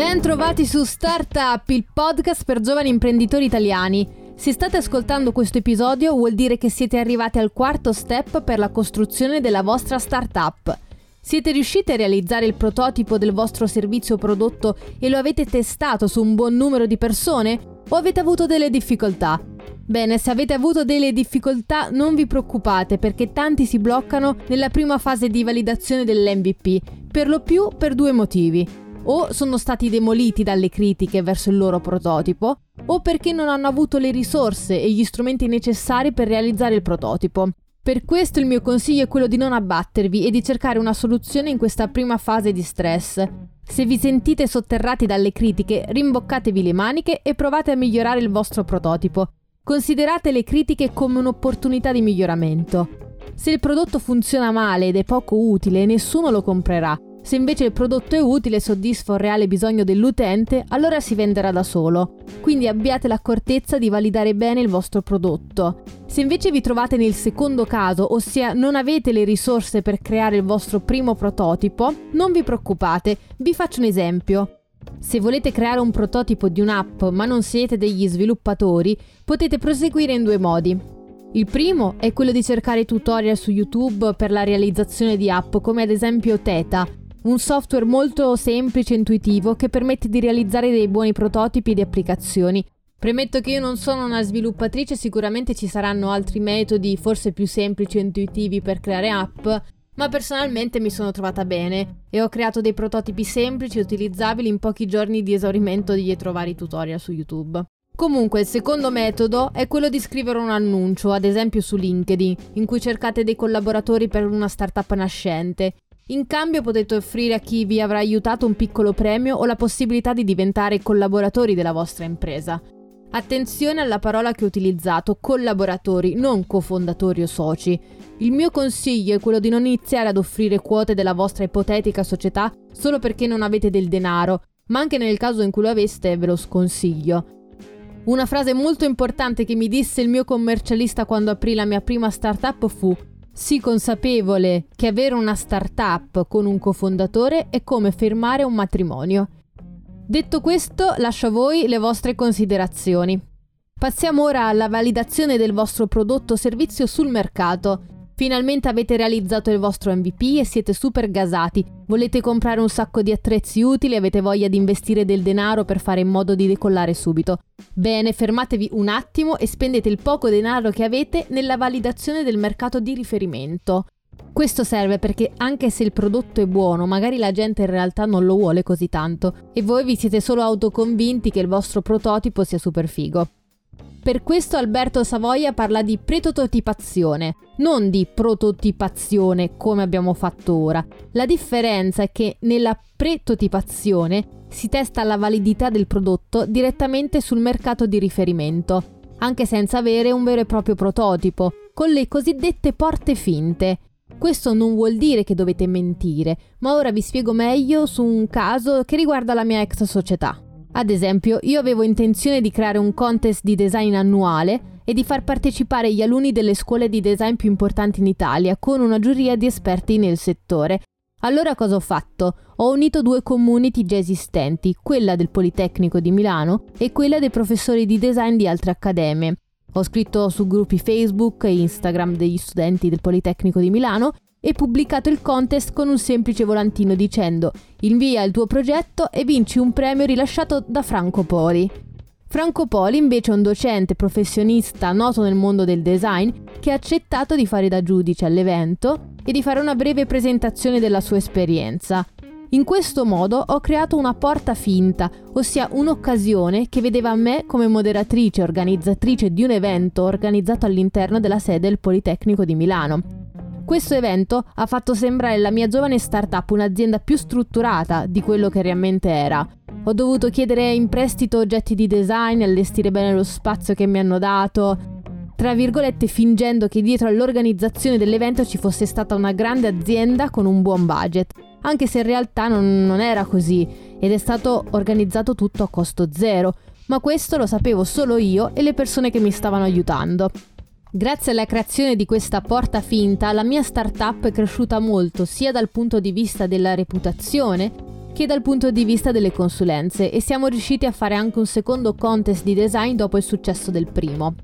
Ben trovati su Startup, il podcast per giovani imprenditori italiani. Se state ascoltando questo episodio vuol dire che siete arrivati al quarto step per la costruzione della vostra startup. Siete riusciti a realizzare il prototipo del vostro servizio o prodotto e lo avete testato su un buon numero di persone? O avete avuto delle difficoltà? Bene, se avete avuto delle difficoltà non vi preoccupate perché tanti si bloccano nella prima fase di validazione dell'MVP, per lo più per due motivi. O sono stati demoliti dalle critiche verso il loro prototipo, o perché non hanno avuto le risorse e gli strumenti necessari per realizzare il prototipo. Per questo il mio consiglio è quello di non abbattervi e di cercare una soluzione in questa prima fase di stress. Se vi sentite sotterrati dalle critiche, rimboccatevi le maniche e provate a migliorare il vostro prototipo. Considerate le critiche come un'opportunità di miglioramento. Se il prodotto funziona male ed è poco utile, nessuno lo comprerà. Se invece il prodotto è utile e soddisfa un reale bisogno dell'utente, allora si venderà da solo. Quindi abbiate l'accortezza di validare bene il vostro prodotto. Se invece vi trovate nel secondo caso, ossia non avete le risorse per creare il vostro primo prototipo, non vi preoccupate, vi faccio un esempio. Se volete creare un prototipo di un'app ma non siete degli sviluppatori, potete proseguire in due modi. Il primo è quello di cercare tutorial su YouTube per la realizzazione di app come ad esempio Theta, un software molto semplice e intuitivo che permette di realizzare dei buoni prototipi di applicazioni. Premetto che io non sono una sviluppatrice, sicuramente ci saranno altri metodi, forse più semplici e intuitivi per creare app, ma personalmente mi sono trovata bene e ho creato dei prototipi semplici e utilizzabili in pochi giorni di esaurimento dietro vari tutorial su YouTube. Comunque, il secondo metodo è quello di scrivere un annuncio, ad esempio su LinkedIn, in cui cercate dei collaboratori per una startup nascente. In cambio potete offrire a chi vi avrà aiutato un piccolo premio o la possibilità di diventare collaboratori della vostra impresa. Attenzione alla parola che ho utilizzato, collaboratori, non cofondatori o soci. Il mio consiglio è quello di non iniziare ad offrire quote della vostra ipotetica società solo perché non avete del denaro, ma anche nel caso in cui lo aveste ve lo sconsiglio. Una frase molto importante che mi disse il mio commercialista quando aprì la mia prima startup fu Sii consapevole che avere una startup con un cofondatore è come firmare un matrimonio. Detto questo, lascio a voi le vostre considerazioni. Passiamo ora alla validazione del vostro prodotto o servizio sul mercato. Finalmente avete realizzato il vostro MVP e siete super gasati. Volete comprare un sacco di attrezzi utili e avete voglia di investire del denaro per fare in modo di decollare subito. Bene, fermatevi un attimo e spendete il poco denaro che avete nella validazione del mercato di riferimento. Questo serve perché anche se il prodotto è buono, magari la gente in realtà non lo vuole così tanto e voi vi siete solo autoconvinti che il vostro prototipo sia super figo. Per questo Alberto Savoia parla di pretototipazione, non di prototipazione come abbiamo fatto ora. La differenza è che nella pretotipazione si testa la validità del prodotto direttamente sul mercato di riferimento, anche senza avere un vero e proprio prototipo, con le cosiddette porte finte. Questo non vuol dire che dovete mentire, ma ora vi spiego meglio su un caso che riguarda la mia ex società. Ad esempio, io avevo intenzione di creare un contest di design annuale e di far partecipare gli alunni delle scuole di design più importanti in Italia con una giuria di esperti nel settore. Allora cosa ho fatto? Ho unito due community già esistenti, quella del Politecnico di Milano e quella dei professori di design di altre accademie. Ho scritto su gruppi Facebook e Instagram degli studenti del Politecnico di Milano e pubblicato il contest con un semplice volantino dicendo invia il tuo progetto e vinci un premio rilasciato da Franco Poli. Franco Poli invece è un docente professionista noto nel mondo del design che ha accettato di fare da giudice all'evento e di fare una breve presentazione della sua esperienza. In questo modo ho creato una porta finta, ossia un'occasione che vedeva me come moderatrice e organizzatrice di un evento organizzato all'interno della sede del Politecnico di Milano. Questo evento ha fatto sembrare la mia giovane startup un'azienda più strutturata di quello che realmente era. Ho dovuto chiedere in prestito oggetti di design, allestire bene lo spazio che mi hanno dato, tra virgolette fingendo che dietro all'organizzazione dell'evento ci fosse stata una grande azienda con un buon budget, anche se in realtà non, non era così ed è stato organizzato tutto a costo zero, ma questo lo sapevo solo io e le persone che mi stavano aiutando. Grazie alla creazione di questa porta finta, la mia startup è cresciuta molto sia dal punto di vista della reputazione, che dal punto di vista delle consulenze e siamo riusciti a fare anche un secondo contest di design dopo il successo del primo.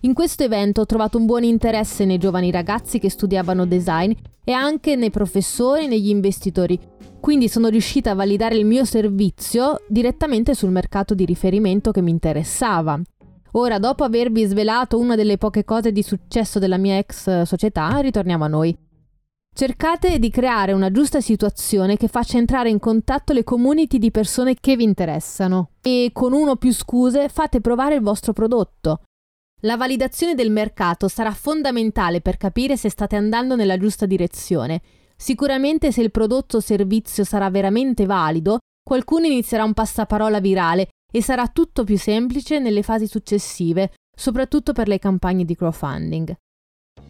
In questo evento ho trovato un buon interesse nei giovani ragazzi che studiavano design e anche nei professori e negli investitori, quindi sono riuscita a validare il mio servizio direttamente sul mercato di riferimento che mi interessava. Ora, dopo avervi svelato una delle poche cose di successo della mia ex società, ritorniamo a noi. Cercate di creare una giusta situazione che faccia entrare in contatto le community di persone che vi interessano e con uno o più scuse fate provare il vostro prodotto. La validazione del mercato sarà fondamentale per capire se state andando nella giusta direzione. Sicuramente se il prodotto o servizio sarà veramente valido, qualcuno inizierà un passaparola virale e sarà tutto più semplice nelle fasi successive, soprattutto per le campagne di crowdfunding.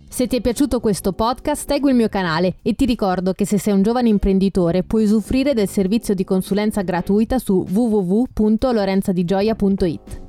Se ti è piaciuto questo podcast, segui il mio canale e ti ricordo che se sei un giovane imprenditore puoi usufruire del servizio di consulenza gratuita su www.lorenzadigioia.it.